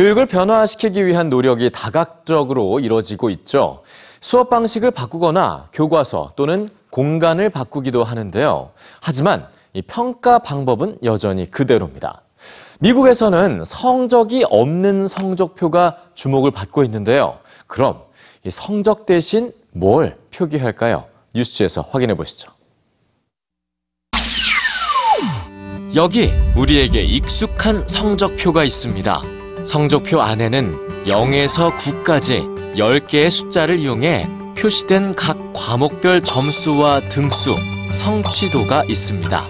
교육을 변화시키기 위한 노력이 다각적으로 이뤄지고 있죠. 수업 방식을 바꾸거나 교과서 또는 공간을 바꾸기도 하는데요. 하지만 이 평가 방법은 여전히 그대로입니다. 미국에서는 성적이 없는 성적표가 주목을 받고 있는데요. 그럼 이 성적 대신 뭘 표기할까요? 뉴스지에서 확인해 보시죠. 여기 우리에게 익숙한 성적표가 있습니다. 성적표 안에는 0에서 9까지 10개의 숫자를 이용해 표시된 각 과목별 점수와 등수, 성취도가 있습니다.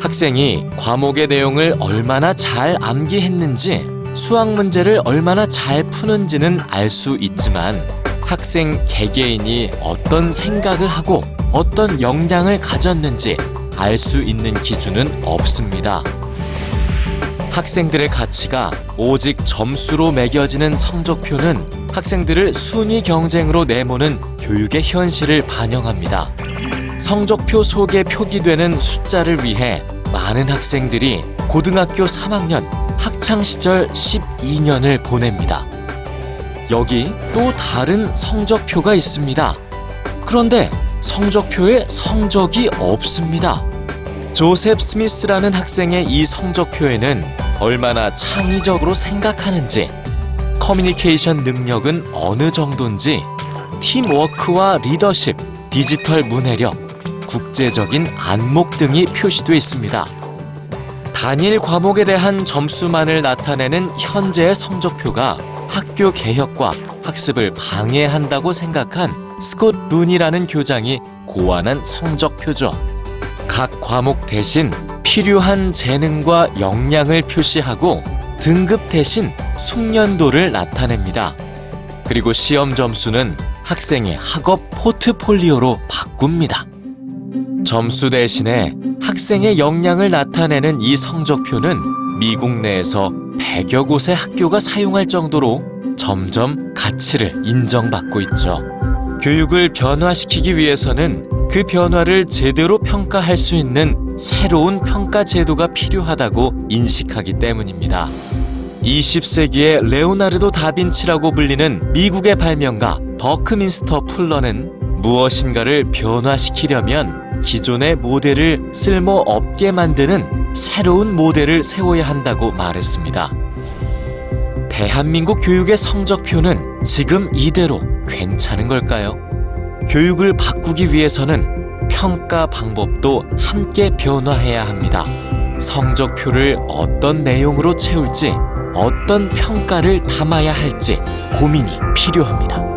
학생이 과목의 내용을 얼마나 잘 암기했는지, 수학 문제를 얼마나 잘 푸는지는 알 수 있지만 학생 개개인이 어떤 생각을 하고 어떤 역량을 가졌는지 알 수 있는 기준은 없습니다. 학생들의 가치가 오직 점수로 매겨지는 성적표는 학생들을 순위 경쟁으로 내모는 교육의 현실을 반영합니다. 성적표 속에 표기되는 숫자를 위해 많은 학생들이 고등학교 3학년 학창 시절 12년을 보냅니다. 여기 또 다른 성적표가 있습니다. 그런데 성적표에 성적이 없습니다. 조셉 스미스라는 학생의 이 성적표에는 얼마나 창의적으로 생각하는지, 커뮤니케이션 능력은 어느 정도인지, 팀워크와 리더십, 디지털 문해력, 국제적인 안목 등이 표시되어 있습니다. 단일 과목에 대한 점수만을 나타내는 현재의 성적표가 학교 개혁과 학습을 방해한다고 생각한 스콧 룬이라는 교장이 고안한 성적표죠. 각 과목 대신 필요한 재능과 역량을 표시하고 등급 대신 숙련도를 나타냅니다. 그리고 시험 점수는 학생의 학업 포트폴리오로 바꿉니다. 점수 대신에 학생의 역량을 나타내는 이 성적표는 미국 내에서 100여 곳의 학교가 사용할 정도로 점점 가치를 인정받고 있죠. 교육을 변화시키기 위해서는 그 변화를 제대로 평가할 수 있는 새로운 평가 제도가 필요하다고 인식하기 때문입니다. 20세기의 레오나르도 다빈치라고 불리는 미국의 발명가 버크민스터 풀러는 무엇인가를 변화시키려면 기존의 모델을 쓸모 없게 만드는 새로운 모델을 세워야 한다고 말했습니다. 대한민국 교육의 성적표는 지금 이대로 괜찮은 걸까요? 교육을 바꾸기 위해서는 평가 방법도 함께 변화해야 합니다. 성적표를 어떤 내용으로 채울지, 어떤 평가를 담아야 할지 고민이 필요합니다.